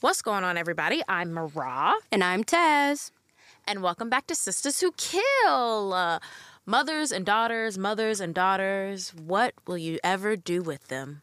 What's going on, everybody? I'm Marah. And I'm Taz. And welcome back to Sistas Who Kill. Uh, mothers and daughters, mothers and daughters, what will you ever do with them?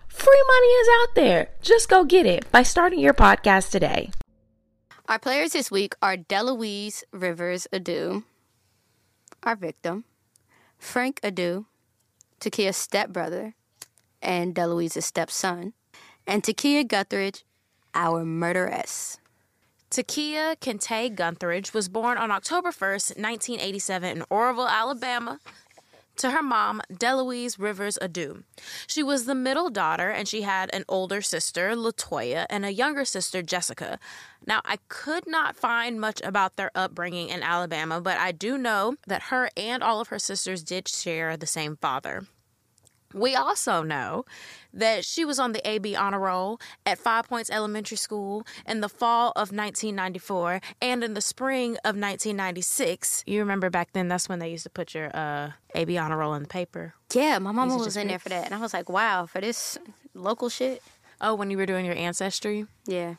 Free money is out there. Just go get it by starting your podcast today. Our players this week are Deloise Rivers Adu, our victim, Frank Adu, Takeyia's stepbrother, and Deloise's stepson, and Takeyia Guthridge, our murderess. Takeyia Kentay Guthridge was born on October 1st, 1987, in Orrville, Alabama, to her mom, Deloise Rivers Adu. She was the middle daughter and she had an older sister, Latoya, and a younger sister, Jessica. Now, I could not find much about their upbringing in Alabama, but I do know that her and all of her sisters did share the same father. We also know that she was on the AB honor roll at Five Points Elementary School in the fall of 1994 and in the spring of 1996. You remember back then, that's when they used to put your uh, AB honor roll in the paper. Yeah, my mama was in there for that. And I was like, wow, for this local shit. Oh, when you were doing your ancestry? Yeah.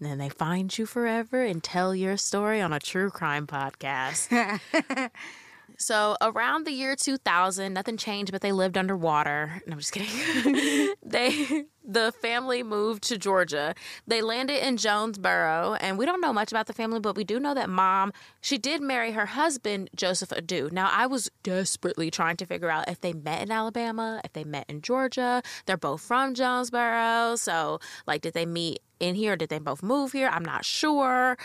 then they find you forever and tell your story on a true crime podcast. So around the year 2000, nothing changed, but they lived underwater. No, I'm just kidding. they the family moved to Georgia. They landed in Jonesboro, and we don't know much about the family, but we do know that mom she did marry her husband Joseph Adu. Now I was desperately trying to figure out if they met in Alabama, if they met in Georgia. They're both from Jonesboro, so like, did they meet in here? did they both move here? I'm not sure.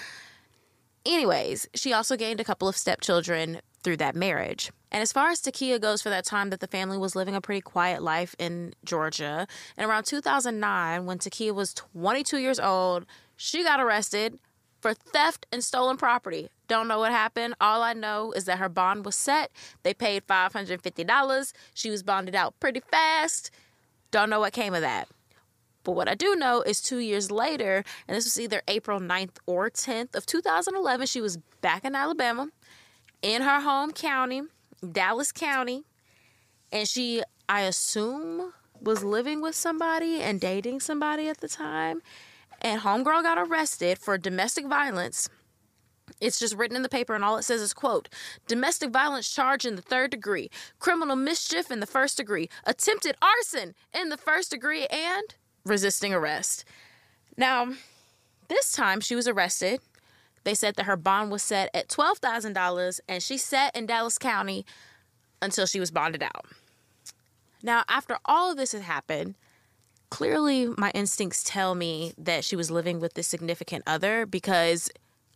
Anyways, she also gained a couple of stepchildren through that marriage. And as far as Takeyia goes, for that time that the family was living a pretty quiet life in Georgia, and around 2009, when Takeyia was 22 years old, she got arrested for theft and stolen property. Don't know what happened. All I know is that her bond was set. They paid $550. She was bonded out pretty fast. Don't know what came of that. But what I do know is two years later, and this was either April 9th or 10th of 2011, she was back in Alabama in her home county, Dallas County, and she, I assume, was living with somebody and dating somebody at the time. And homegirl got arrested for domestic violence. It's just written in the paper, and all it says is, quote, domestic violence charge in the third degree, criminal mischief in the first degree, attempted arson in the first degree, and resisting arrest. Now, this time she was arrested they said that her bond was set at $12,000 and she sat in Dallas County until she was bonded out. Now, after all of this had happened, clearly my instincts tell me that she was living with this significant other because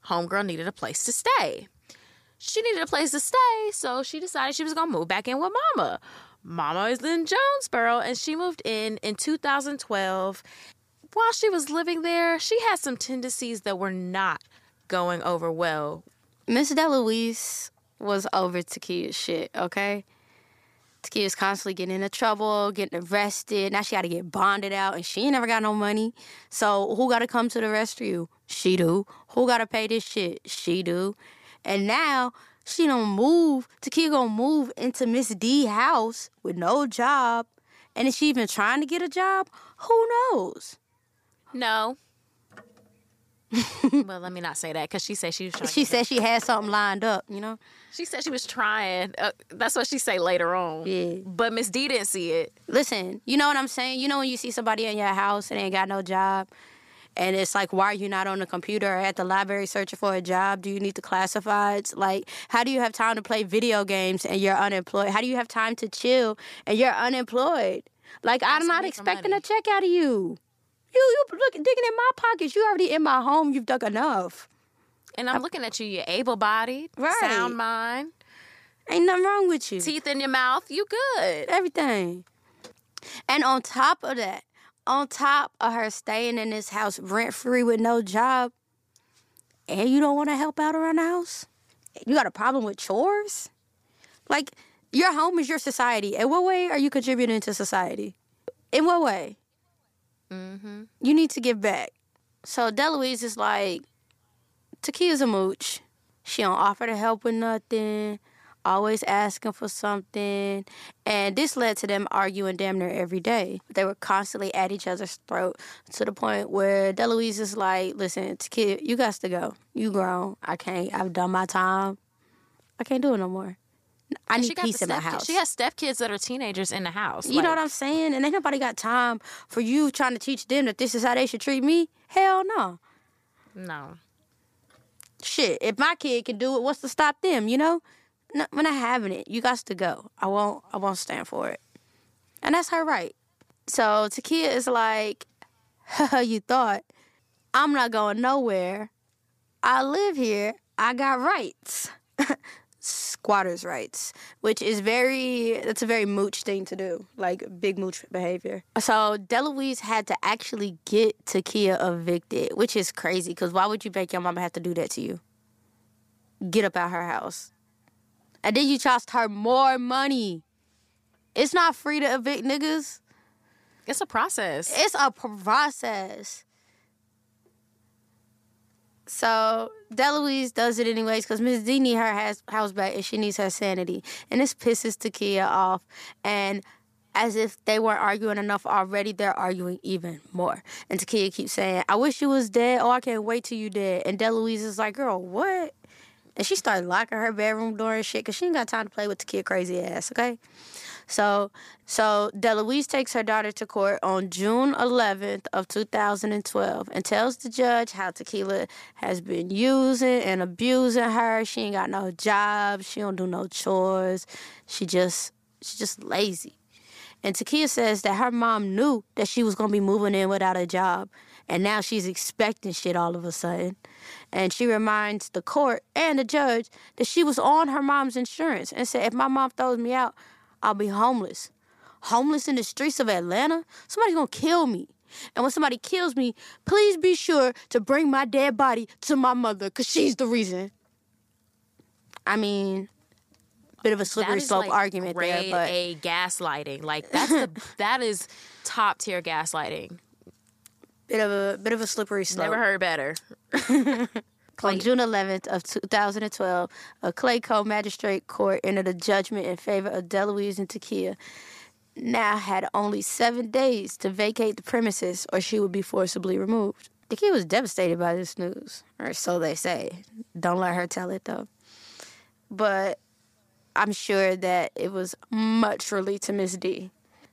homegirl needed a place to stay. She needed a place to stay, so she decided she was going to move back in with mama. Mama is in Jonesboro and she moved in in 2012. While she was living there, she had some tendencies that were not going over well. Miss Deloise was over Takeyia's shit, okay? Takeyia's constantly getting into trouble, getting arrested. Now she got to get bonded out, and she ain't never got no money. So who got to come to the rescue? She do. Who got to pay this shit? She do. And now she don't move. Takeyia gonna move into Miss D house with no job. And is she even trying to get a job? Who knows? No, well, let me not say that because she said she was. Trying she said she had something lined up. You know. She said she was trying. Uh, that's what she say later on. Yeah. But Miss D didn't see it. Listen, you know what I'm saying. You know when you see somebody in your house and ain't got no job, And it's like, why are you not on the computer or at the library searching for a job? Do you need the classifieds? Like, how do you have time to play video games and you're unemployed? How do you have time to chill and you're unemployed? Like, I'm not expecting a check out of you. You, you look digging in my pockets. You already in my home. You've dug enough. And I'm looking at you. You're able-bodied, Right. sound mind, Ain't nothing wrong with you. teeth in your mouth. You good? everything. And on top of that, on top of her staying in this house rent free with no job, and you don't want to help out around the house, you got a problem with chores? Like, your home is your society. In what way are you contributing to society? In what way? Mm-hmm. You need to give back. So Deloise is like, Takeyia's a mooch. She don't offer to help with nothing. Always asking for something. And this led to them arguing damn near every day. They were constantly at each other's throat to the point where Deloise is like, listen, Takeyia, you got to go. You grown. I can't. I've done my time. I can't do it no more. I And need peace in my house. She has stepkids that are teenagers in the house. You know what I'm saying? And ain't nobody got time for you trying to teach them that this is how they should treat me. Hell no. No. Shit, if my kid can do it, what's to stop them? You know, no, we're not having it. You got to go. I won't. I won't stand for it. And that's her right. So Takeyia is like, you thought I'm not going nowhere. I live here. I got rights. Squatters' rights, which is very, that's a very mooch thing to do, like big mooch behavior. So Deloise had to actually get Takeyia evicted, which is crazy because why would you make your mama have to do that to you? Get up out her house. And then you cost her more money. It's not free to evict niggas. It's a process. It's a process. So Deloise does it anyways because Miss D need her house, back and she needs her sanity. And this pisses Takeyia off. And as if they weren't arguing enough already, they're arguing even more. And Takeyia keeps saying, I wish you was dead. Oh, I can't wait till you dead. And Deloise is like, girl, what? And she started locking her bedroom door and shit because she ain't got time to play with the kid crazy ass, okay? So, so Deloise takes her daughter to court on June 11th of 2012 and tells the judge how Takeyia has been using and abusing her. She ain't got no job. She don't do no chores. She just, she's just lazy. And Takeyia says that her mom knew that she was gonna be moving in without a job, and now she's expecting shit all of a sudden. And she reminds the court and the judge that she was on her mom's insurance and said, if my mom throws me out, I'll be homeless. Homeless in the streets of Atlanta? Somebody's gonna kill me. And when somebody kills me, please be sure to bring my dead body to my mother, because she's the reason. I mean, bit of a slippery slope like, argument there, but A gaslighting. Like that's the that is top tier gaslighting. bit of a bit of a slippery slope. Never heard better. On June 11th of 2012, a Clayco magistrate court entered a judgment in favor of Deloise and Takeyia. Now had only seven days to vacate the premises, or she would be forcibly removed. Takeyia was devastated by this news, or so they say. Don't let her tell it though. But I'm sure that it was much relief to Miss D.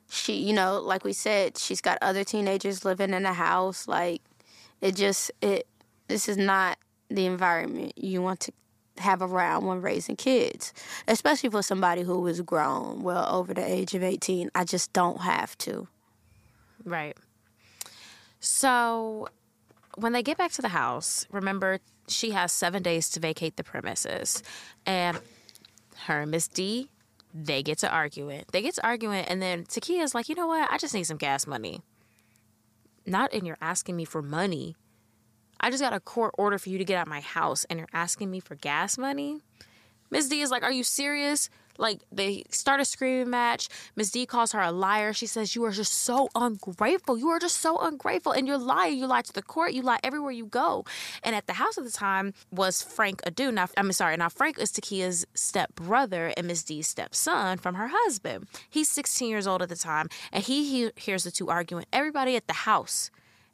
She, you know, like we said, she's got other teenagers living in the house. Like, it just it. This is not the environment you want to have around when raising kids, especially for somebody who is grown, well over the age of 18. I just don't have to. Right. So when they get back to the house, remember she has seven days to vacate the premises. And her and Miss D, they get to arguing. They get to arguing, and then Takeyia's like, you know what? I just need some gas money. Not in you're asking me for money. I just got a court order for you to get out of my house, and you're asking me for gas money? Miss D is like, Are you serious? Like, they start a screaming match. Miss D calls her a liar. She says, You are just so ungrateful. You are just so ungrateful. And you're lying. You lie to the court. You lie everywhere you go. And at the house at the time was Frank Adu. Now, I'm sorry. Now, Frank is Takeyia's step brother and Miss D's stepson from her husband. He's 16 years old at the time. And he, he hears the two arguing. Everybody at the house,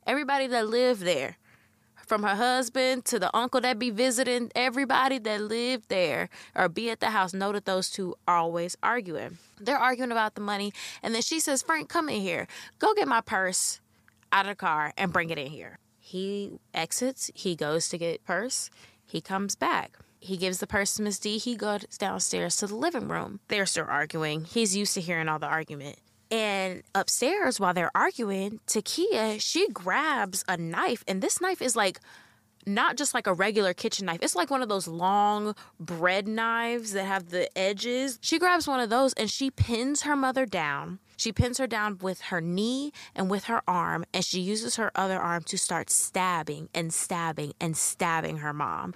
everybody that lived there, from her husband to the uncle that be visiting everybody that lived there or be at the house know that those two are always arguing they're arguing about the money and then she says frank come in here go get my purse out of the car and bring it in here He exits, he goes to get purse, he comes back. He gives the purse to Miss D. He goes downstairs to the living room. They're still arguing. He's used to hearing all the argument. And upstairs, while they're arguing, Takeyia, she grabs a knife, and this knife is like not just like a regular kitchen knife. It's like one of those long bread knives that have the edges. She grabs one of those and she pins her mother down. She pins her down with her knee and with her arm, and she uses her other arm to start stabbing and stabbing and stabbing her mom.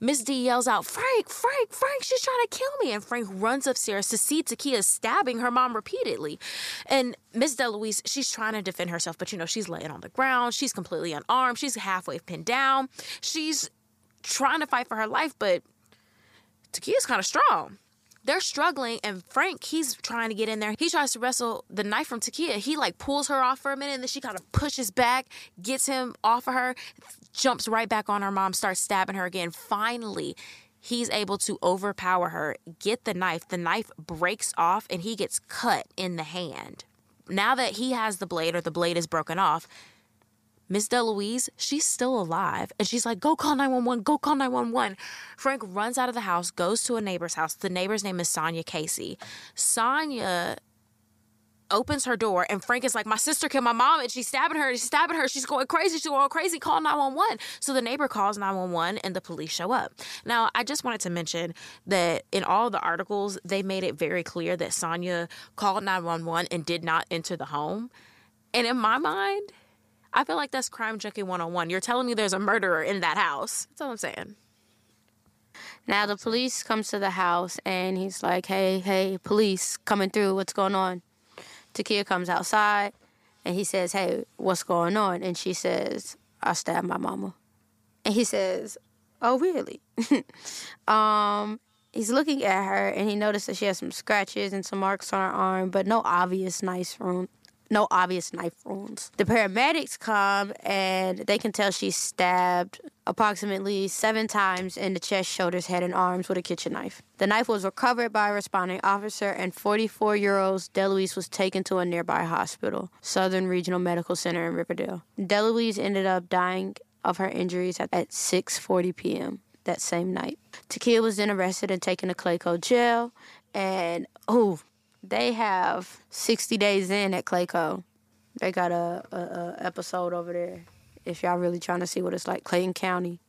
Miss D yells out, Frank, Frank, Frank, she's trying to kill me. And Frank runs upstairs to see Takeyia stabbing her mom repeatedly. And Miss Deloise, she's trying to defend herself, but you know, she's laying on the ground. She's completely unarmed. She's halfway pinned down. She's trying to fight for her life, but Takeyia's kind of strong. They're struggling, and Frank, he's trying to get in there. He tries to wrestle the knife from Takeyia. He like pulls her off for a minute, and then she kind of pushes back, gets him off of her, jumps right back on her mom, starts stabbing her again. Finally, he's able to overpower her, get the knife. The knife breaks off, and he gets cut in the hand. Now that he has the blade, or the blade is broken off, Miss Deloise, she's still alive. And she's like, go call 911, go call 911. Frank runs out of the house, goes to a neighbor's house. The neighbor's name is Sonia Casey. Sonia opens her door and Frank is like, My sister killed my mom and she's stabbing her, she's stabbing her, she's going crazy, she's going crazy, call 911. So the neighbor calls 911 and the police show up. Now, I just wanted to mention that in all the articles, they made it very clear that Sonia called 911 and did not enter the home. And in my mind, I feel like that's crime junkie 101. You're telling me there's a murderer in that house. That's all I'm saying. Now the police comes to the house and he's like, "Hey, hey, police coming through. What's going on?" Takeyia comes outside and he says, "Hey, what's going on?" And she says, "I stabbed my mama." And he says, "Oh, really?" um, he's looking at her and he noticed that she has some scratches and some marks on her arm, but no obvious knife wound. No obvious knife wounds. The paramedics come and they can tell she's stabbed approximately seven times in the chest, shoulders, head, and arms with a kitchen knife. The knife was recovered by a responding officer, and 44 year old Deloise was taken to a nearby hospital, Southern Regional Medical Center in Riverdale. Deloise ended up dying of her injuries at 6:40 p.m. that same night. Takeyia was then arrested and taken to Clayco jail, and oh, they have 60 days in at Clayco. They got a, a, a episode over there. If y'all really trying to see what it's like, Clayton County.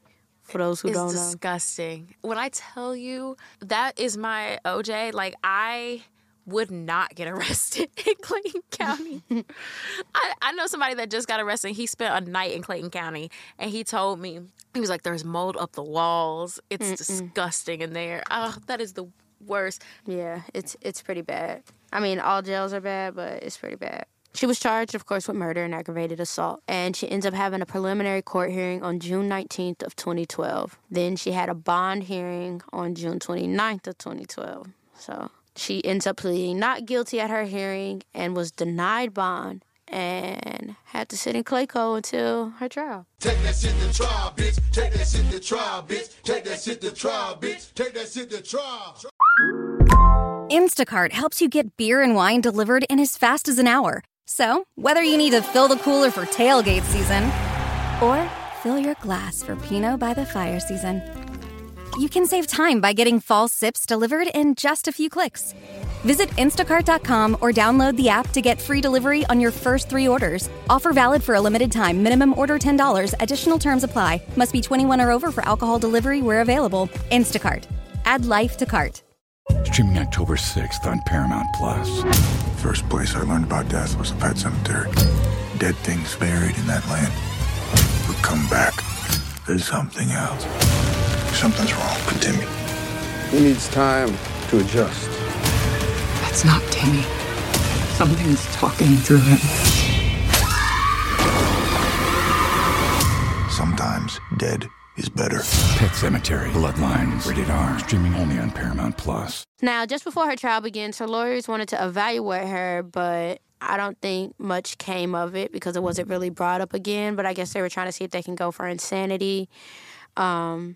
For those who it's don't know, disgusting. When I tell you that is my OJ, like I would not get arrested in Clayton County. I, I know somebody that just got arrested. He spent a night in Clayton County, and he told me he was like, "There's mold up the walls. It's Mm-mm. disgusting in there. Oh, that is the worst." Yeah, it's it's pretty bad. I mean, all jails are bad, but it's pretty bad. She was charged, of course, with murder and aggravated assault, and she ends up having a preliminary court hearing on June 19th of 2012. Then she had a bond hearing on June 29th of 2012. So she ends up pleading not guilty at her hearing and was denied bond and had to sit in Clayco until her trial. Take that shit to trial, bitch. Take that shit to trial, bitch. Take that shit to trial, bitch. Take that shit to trial. Instacart helps you get beer and wine delivered in as fast as an hour. So, whether you need to fill the cooler for tailgate season or fill your glass for Pinot by the fire season, you can save time by getting fall sips delivered in just a few clicks. Visit instacart.com or download the app to get free delivery on your first three orders. Offer valid for a limited time. Minimum order $10. Additional terms apply. Must be 21 or over for alcohol delivery where available. Instacart. Add life to cart. Streaming October 6th on Paramount Plus. First place I learned about death was a pet cemetery. Dead things buried in that land would come back. There's something else. Something's wrong with Timmy. He needs time to adjust. That's not Timmy. Something's talking through him. Sometimes dead is better. Pet Sematary, Bloodlines, rated R, streaming only on Paramount Plus. Now, just before her trial begins, her lawyers wanted to evaluate her, but I don't think much came of it because it wasn't really brought up again. But I guess they were trying to see if they can go for insanity. Um,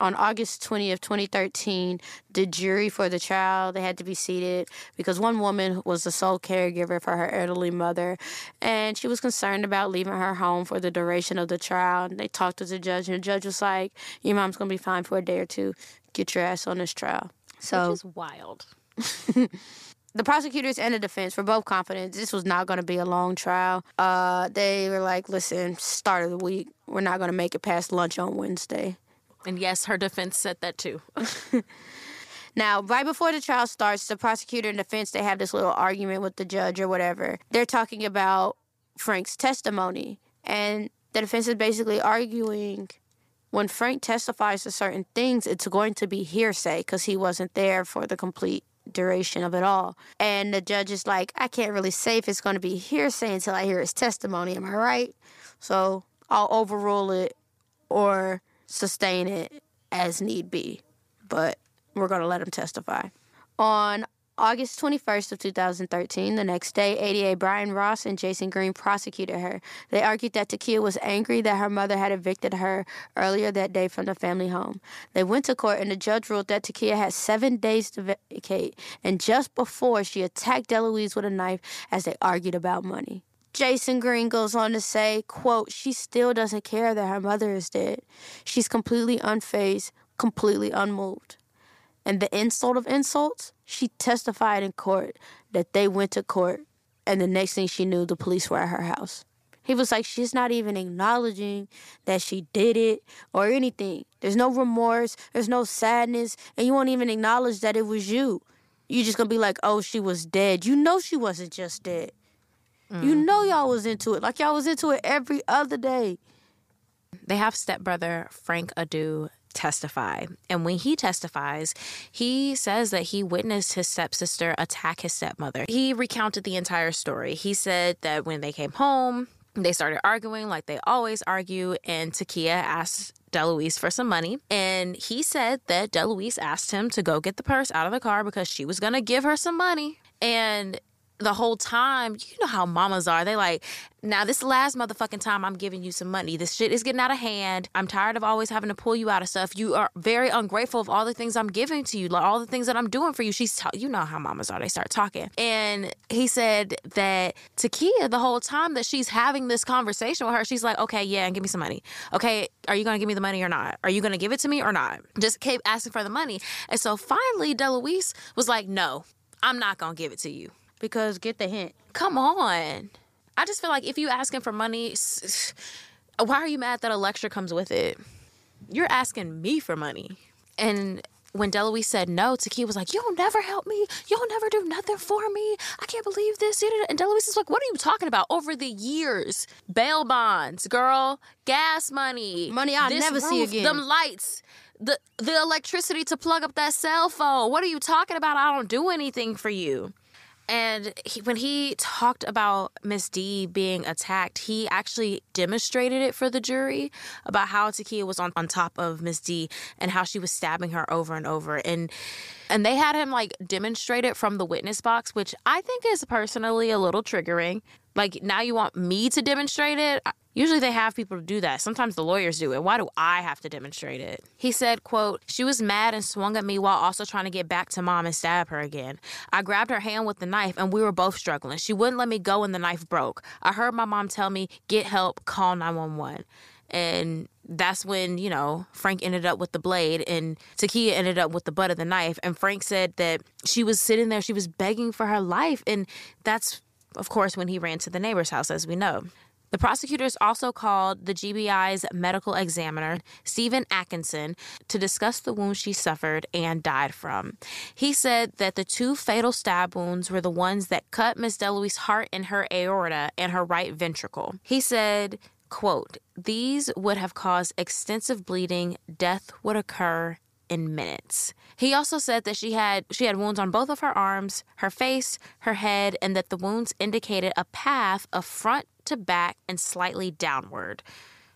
on August 20th, 2013, the jury for the trial, they had to be seated because one woman was the sole caregiver for her elderly mother and she was concerned about leaving her home for the duration of the trial. And they talked to the judge and the judge was like, your mom's going to be fine for a day or two. Get your ass on this trial. So Which is wild. the prosecutors and the defense were both confident this was not going to be a long trial. Uh, they were like, listen, start of the week, we're not going to make it past lunch on Wednesday. And yes, her defense said that too. Now, right before the trial starts, the prosecutor and defense they have this little argument with the judge or whatever. They're talking about Frank's testimony, and the defense is basically arguing when Frank testifies to certain things, it's going to be hearsay because he wasn't there for the complete duration of it all. And the judge is like, I can't really say if it's going to be hearsay until I hear his testimony. Am I right? So I'll overrule it or sustain it as need be. But we're going to let him testify. On August 21st of 2013, the next day, ADA Brian Ross and Jason Green prosecuted her. They argued that Takeyia was angry that her mother had evicted her earlier that day from the family home. They went to court and the judge ruled that Takeyia had seven days to vacate, and just before she attacked Deloise with a knife as they argued about money. Jason Green goes on to say, quote, she still doesn't care that her mother is dead. She's completely unfazed, completely unmoved. And the insult of insults, she testified in court that they went to court, and the next thing she knew, the police were at her house. He was like, she's not even acknowledging that she did it or anything. There's no remorse, there's no sadness, and you won't even acknowledge that it was you. You're just gonna be like, oh, she was dead. You know she wasn't just dead. You mm. know y'all was into it. Like y'all was into it every other day. They have stepbrother Frank Adu testify. And when he testifies, he says that he witnessed his stepsister attack his stepmother. He recounted the entire story. He said that when they came home, they started arguing like they always argue, and Takeyia asked Deloise for some money. And he said that Deloise asked him to go get the purse out of the car because she was going to give her some money. And the whole time, you know how mamas are. They like, now this last motherfucking time I'm giving you some money. This shit is getting out of hand. I'm tired of always having to pull you out of stuff. You are very ungrateful of all the things I'm giving to you, like all the things that I'm doing for you. She's, ta- you know how mamas are. They start talking, and he said that Takeyia the whole time that she's having this conversation with her, she's like, okay, yeah, and give me some money. Okay, are you gonna give me the money or not? Are you gonna give it to me or not? Just kept asking for the money, and so finally, Deloise was like, no, I'm not gonna give it to you. Because get the hint. Come on. I just feel like if you asking for money, why are you mad that a lecture comes with it? You're asking me for money. And when Deloise said no, Takeyia was like, You'll never help me. You'll never do nothing for me. I can't believe this. And Deloise is like, What are you talking about? Over the years, bail bonds, girl, gas money, Money I'll never see roof, again. Them lights, the the electricity to plug up that cell phone. What are you talking about? I don't do anything for you. And he, when he talked about Miss D being attacked, he actually demonstrated it for the jury about how Takeyia was on, on top of Miss D and how she was stabbing her over and over. And and they had him like demonstrate it from the witness box, which I think is personally a little triggering. Like now you want me to demonstrate it? Usually they have people to do that. Sometimes the lawyers do it. Why do I have to demonstrate it? He said, quote, She was mad and swung at me while also trying to get back to mom and stab her again. I grabbed her hand with the knife and we were both struggling. She wouldn't let me go and the knife broke. I heard my mom tell me, get help, call 911. And that's when, you know, Frank ended up with the blade and Takeyia ended up with the butt of the knife. And Frank said that she was sitting there, she was begging for her life. And that's, of course, when he ran to the neighbor's house, as we know. The prosecutors also called the GBI's medical examiner, Stephen Atkinson, to discuss the wounds she suffered and died from. He said that the two fatal stab wounds were the ones that cut Miss Deloise's heart in her aorta and her right ventricle. He said, quote, these would have caused extensive bleeding, death would occur in minutes. He also said that she had she had wounds on both of her arms, her face, her head, and that the wounds indicated a path of front to back and slightly downward.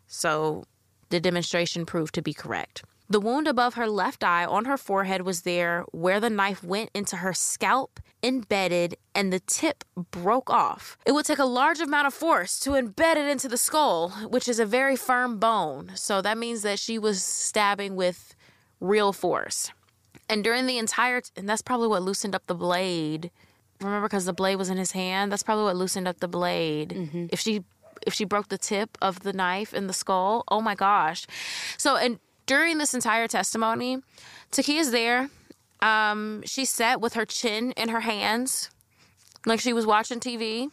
So the demonstration proved to be correct. The wound above her left eye on her forehead was there where the knife went into her scalp, embedded, and the tip broke off. It would take a large amount of force to embed it into the skull, which is a very firm bone. So that means that she was stabbing with real force. And during the entire, and that's probably what loosened up the blade. Remember, because the blade was in his hand. That's probably what loosened up the blade. If she, if she broke the tip of the knife in the skull, oh my gosh. So, and during this entire testimony, Takeyia's there. Um, she sat with her chin in her hands, like she was watching TV.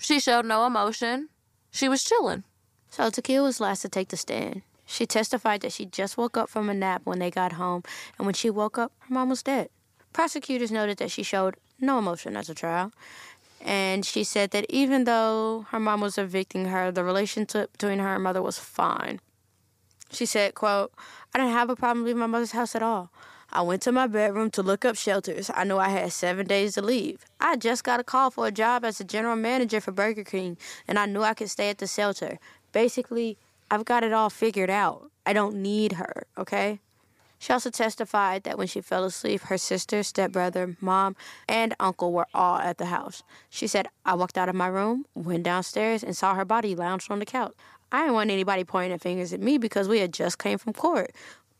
She showed no emotion. She was chilling. So Takeyia was last to take the stand. She testified that she just woke up from a nap when they got home, and when she woke up, her mom was dead. Prosecutors noted that she showed no emotion at the trial, and she said that even though her mom was evicting her, the relationship between her and mother was fine. She said, quote, I didn't have a problem leaving my mother's house at all. I went to my bedroom to look up shelters. I knew I had seven days to leave. I just got a call for a job as a general manager for Burger King, and I knew I could stay at the shelter. Basically, I've got it all figured out. I don't need her, okay? She also testified that when she fell asleep, her sister, stepbrother, mom, and uncle were all at the house. She said, I walked out of my room, went downstairs, and saw her body lounged on the couch. I didn't want anybody pointing fingers at me because we had just came from court.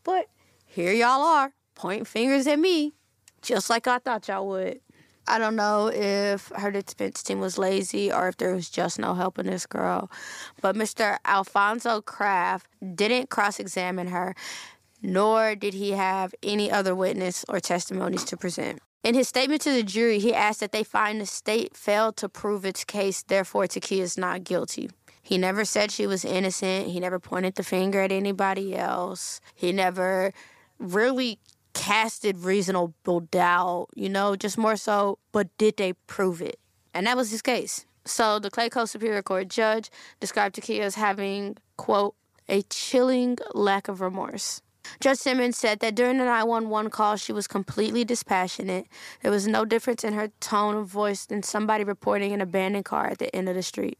But here y'all are, pointing fingers at me, just like I thought y'all would. I don't know if her defense team was lazy or if there was just no helping this girl. But Mr. Alfonso Kraft didn't cross examine her, nor did he have any other witness or testimonies to present. In his statement to the jury, he asked that they find the state failed to prove its case, therefore, Takeyia is not guilty. He never said she was innocent. He never pointed the finger at anybody else. He never really casted reasonable doubt, you know, just more so, but did they prove it? And that was his case. So the Clay Coast Superior Court judge described Takeyia as having, quote, a chilling lack of remorse. Judge Simmons said that during the 911 call, she was completely dispassionate. There was no difference in her tone of voice than somebody reporting an abandoned car at the end of the street.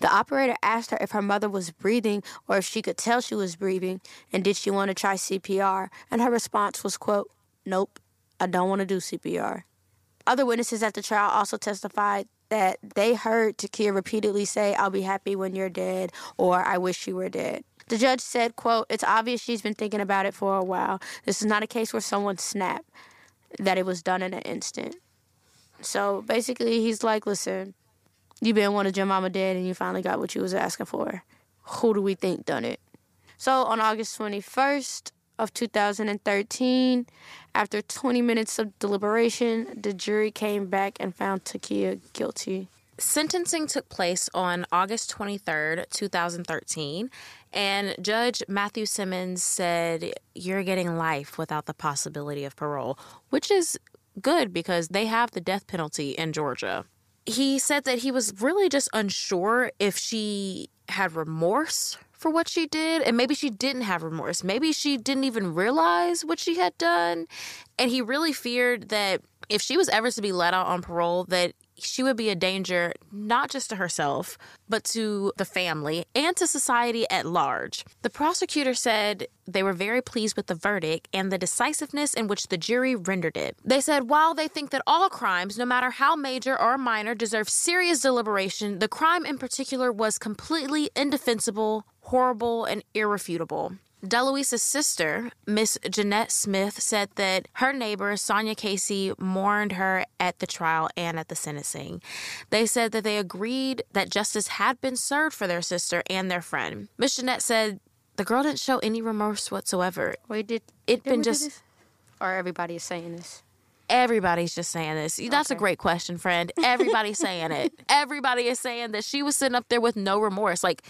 The operator asked her if her mother was breathing or if she could tell she was breathing and did she want to try CPR, and her response was, quote, nope, I don't want to do CPR. Other witnesses at the trial also testified that they heard Takeyia repeatedly say, I'll be happy when you're dead, or I wish you were dead. The judge said, quote, it's obvious she's been thinking about it for a while. This is not a case where someone snapped, that it was done in an instant. So basically, he's like, listen, you been wanting your mama dead and you finally got what you was asking for. Who do we think done it? So on August 21st of 2013, after 20 minutes of deliberation, the jury came back and found Takeyia guilty. Sentencing took place on August 23rd, 2013, and Judge Matthew Simmons said, You're getting life without the possibility of parole, which is good because they have the death penalty in Georgia. He said that he was really just unsure if she had remorse for what she did, and maybe she didn't have remorse. Maybe she didn't even realize what she had done. And he really feared that if she was ever to be let out on parole, that she would be a danger not just to herself, but to the family and to society at large. The prosecutor said they were very pleased with the verdict and the decisiveness in which the jury rendered it. They said while they think that all crimes, no matter how major or minor, deserve serious deliberation, the crime in particular was completely indefensible, horrible, and irrefutable. Deloise's sister, Miss Jeanette Smith, said that her neighbor, Sonia Casey, mourned her at the trial and at the sentencing. They said that they agreed that justice had been served for their sister and their friend. Miss Jeanette said the girl didn't show any remorse whatsoever. Wait, did It did been we just or everybody is saying this? everybody's just saying this. That's a great question, friend. Everybody's saying it. Everybody is saying that she was sitting up there with no remorse. Like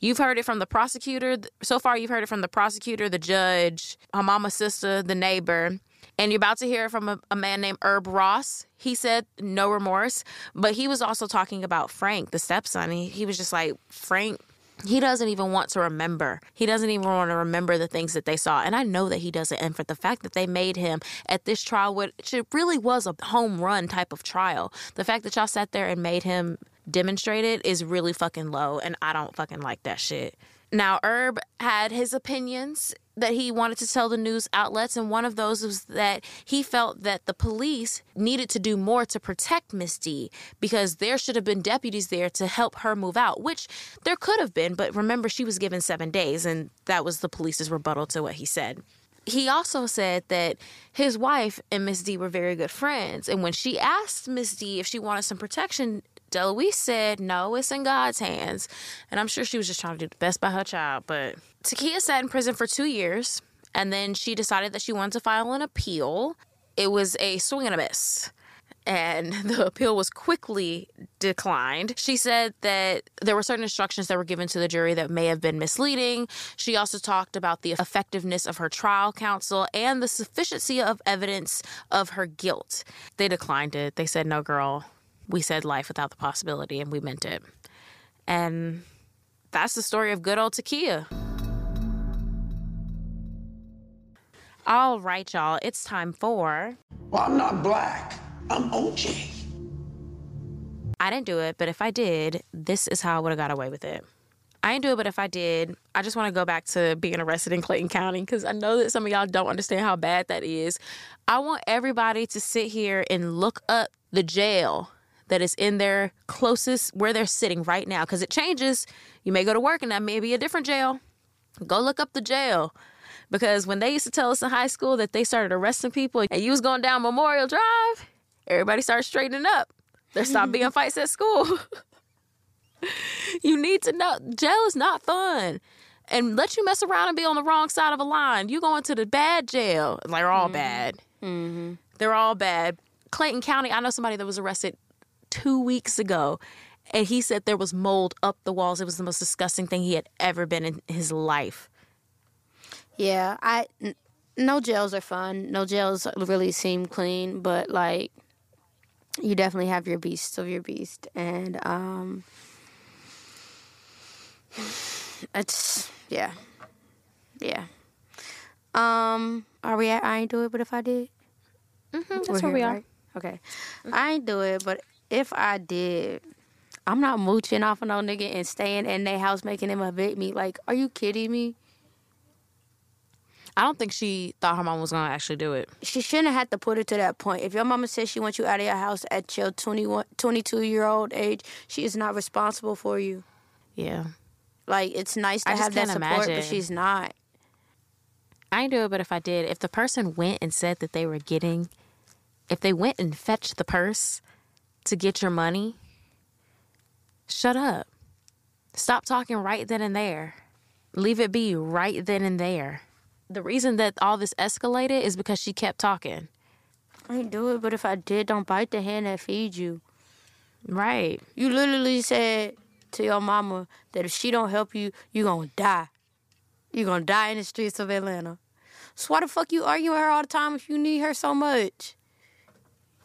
You've heard it from the prosecutor. So far, you've heard it from the prosecutor, the judge, her mama's sister, the neighbor. And you're about to hear it from a, a, man named Herb Ross. He said no remorse, but he was also talking about Frank, the stepson. He, he was just like, Frank, he doesn't even want to remember. He doesn't even want to remember the things that they saw. And I know that he doesn't. And for the fact that they made him at this trial, which it really was a home run type of trial, the fact that y'all sat there and made him demonstrated is really fucking low and I don't fucking like that shit. Now, Herb had his opinions that he wanted to tell the news outlets, and one of those was that he felt that the police needed to do more to protect Miss D because there should have been deputies there to help her move out, which there could have been, but remember, she was given seven days, and that was the police's rebuttal to what he said. he also said that his wife and Miss D were very good friends. And when she asked Miss D if she wanted some protection, Deloise said, no, it's in God's hands. And I'm sure she was just trying to do the best by her child. But Takeyia sat in prison for two years. And then she decided that she wanted to file an appeal. It was a swing and a miss and the appeal was quickly declined. She said that there were certain instructions that were given to the jury that may have been misleading. She also talked about the effectiveness of her trial counsel and the sufficiency of evidence of her guilt. They declined it. They said, No, girl, we said life without the possibility, and we meant it. And that's the story of good old Takeyia. All right, y'all, it's time for. Well, I'm not black. I'm OJ. I didn't do it, but if I did, this is how I would have got away with it. I didn't do it, but if I did, I just want to go back to being arrested in Clayton County because I know that some of y'all don't understand how bad that is. I want everybody to sit here and look up the jail that is in their closest where they're sitting right now because it changes. You may go to work and that may be a different jail. Go look up the jail because when they used to tell us in high school that they started arresting people and you was going down Memorial Drive, everybody started straightening up. There stopped being fights at school. you need to know jail is not fun. And let you mess around and be on the wrong side of a line. You go into the bad jail. They're all bad. Mm-hmm. They're all bad. Clayton County, I know somebody that was arrested two weeks ago, and he said there was mold up the walls. It was the most disgusting thing he had ever been in his life. Yeah, I n- no jails are fun. No jails really seem clean, but like you definitely have your beasts of your beast, and um, it's yeah, yeah. Um, are we at? I ain't do it, but if I did, Mm-hmm, that's We're where here, we are. right? Okay, I ain't do it, but if I did. I'm not mooching off of no nigga and staying in their house making them evict me. Like, are you kidding me? I don't think she thought her mom was gonna actually do it. she shouldn't have had to put it to that point. If your mama says she wants you out of your house at your 21, 22 year old age, she is not responsible for you. Yeah. Like it's nice to I have that support, but she's not. I ain't do it, but if I did, if the person went and said that they were getting, if they went and fetched the purse to get your money, shut up. Stop talking right then and there. Leave it be right then and there. The reason that all this escalated is because she kept talking. I ain't do it, but if I did, don't bite the hand that feeds you. Right. You literally said to your mama that if she don't help you, you're gonna die. You're gonna die in the streets of Atlanta. So why the fuck you arguing with her all the time if you need her so much?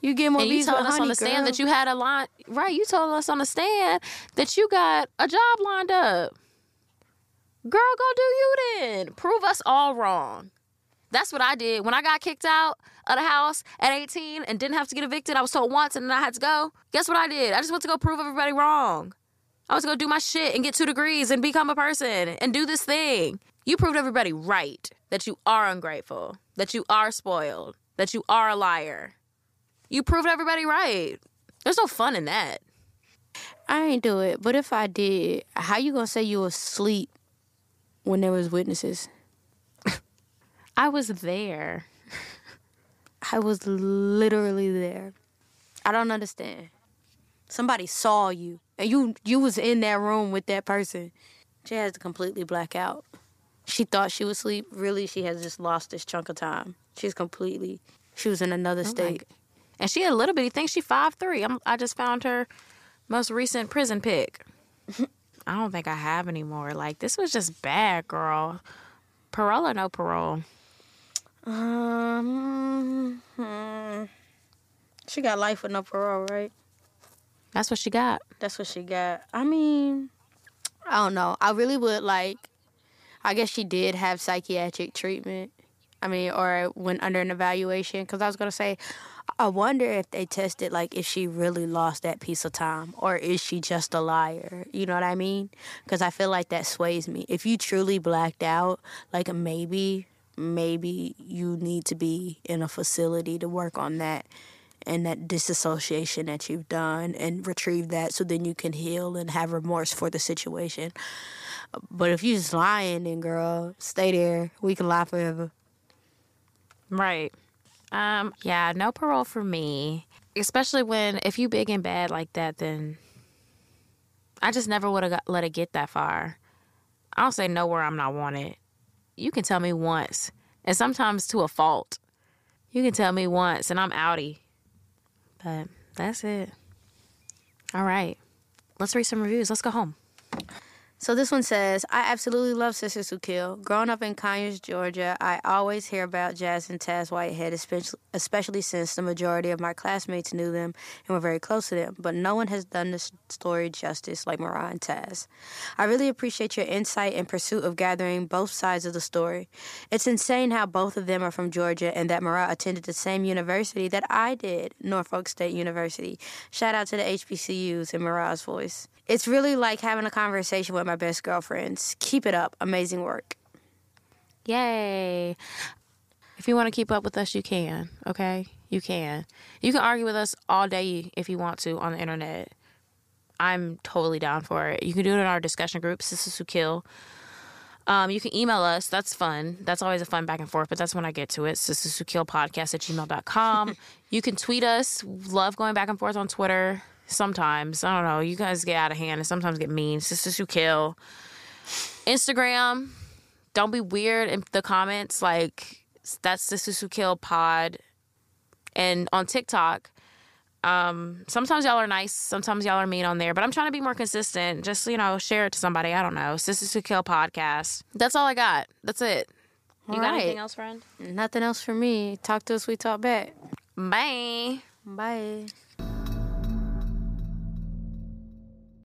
You get more and you told us honey, on the stand that you had a line. Right. You told us on the stand that you got a job lined up. Girl, go do you then. Prove us all wrong. That's what I did. When I got kicked out of the house at 18 and didn't have to get evicted, I was told once and then I had to go. Guess what I did? I just went to go prove everybody wrong. I was gonna go do my shit and get two degrees and become a person and do this thing. You proved everybody right that you are ungrateful, that you are spoiled, that you are a liar. You proved everybody right. There's no fun in that. I ain't do it, but if I did, how you gonna say you was asleep when there was witnesses? I was there. I was literally there. I don't understand. Somebody saw you, and you you was in that room with that person. She has to completely black out. She thought she was asleep. Really, she has just lost this chunk of time. She's completely. She was in another oh state. And she had a little bitty thing. She five three. I'm, I just found her most recent prison pic. I don't think I have anymore. Like this was just bad, girl. Parole or no parole? Um, hmm. she got life with no parole, right? That's what she got. That's what she got. I mean, I don't know. I really would like. I guess she did have psychiatric treatment. I mean, or went under an evaluation. Because I was gonna say, I wonder if they tested like if she really lost that piece of time, or is she just a liar? You know what I mean? Because I feel like that sways me. If you truly blacked out, like maybe, maybe you need to be in a facility to work on that and that disassociation that you've done and retrieve that so then you can heal and have remorse for the situation. But if you just lying, then girl, stay there. We can lie forever. Right. Um, yeah, no parole for me. Especially when if you big and bad like that, then I just never would have let it get that far. I don't say nowhere I'm not wanted. You can tell me once, and sometimes to a fault. You can tell me once, and I'm outie. But that's it. All right. Let's read some reviews. Let's go home. So this one says, I absolutely love Sistas Who Kill. Growing up in Conyers, Georgia, I always hear about Jazz and Taz Whitehead, especially, since the majority of my classmates knew them and were very close to them. But no one has done this story justice like Mariah and Taz. I really appreciate your insight and pursuit of gathering both sides of the story. It's insane how both of them are from Georgia and that Mariah attended the same university that I did, Norfolk State University. Shout out to the HBCUs in Mariah's voice. It's really like having a conversation with my best girlfriends. Keep it up. Amazing work. Yay. If you want to keep up with us, you can, okay? You can. You can argue with us all day if you want to on the internet. I'm totally down for it. You can do it in our discussion group, Sistas Who Kill. Um, you can email us. That's fun. That's always a fun back and forth, but that's when I get to it. Sistas Who Kill podcast at gmail.com. you can tweet us. Love going back and forth on Twitter sometimes. I don't know. You guys get out of hand and sometimes get mean. Sistas Who Kill. Instagram. Don't be weird in the comments. Like, that's Sistas Who Kill pod. And on TikTok, um, sometimes y'all are nice, sometimes y'all are mean on there, but I'm trying to be more consistent. Just, you know, share it to somebody. I don't know. Sistas Who Kill podcast. That's all I got. That's it. You All got right. anything else, friend? Nothing else for me. Talk to us, we talk back. Bye. Bye.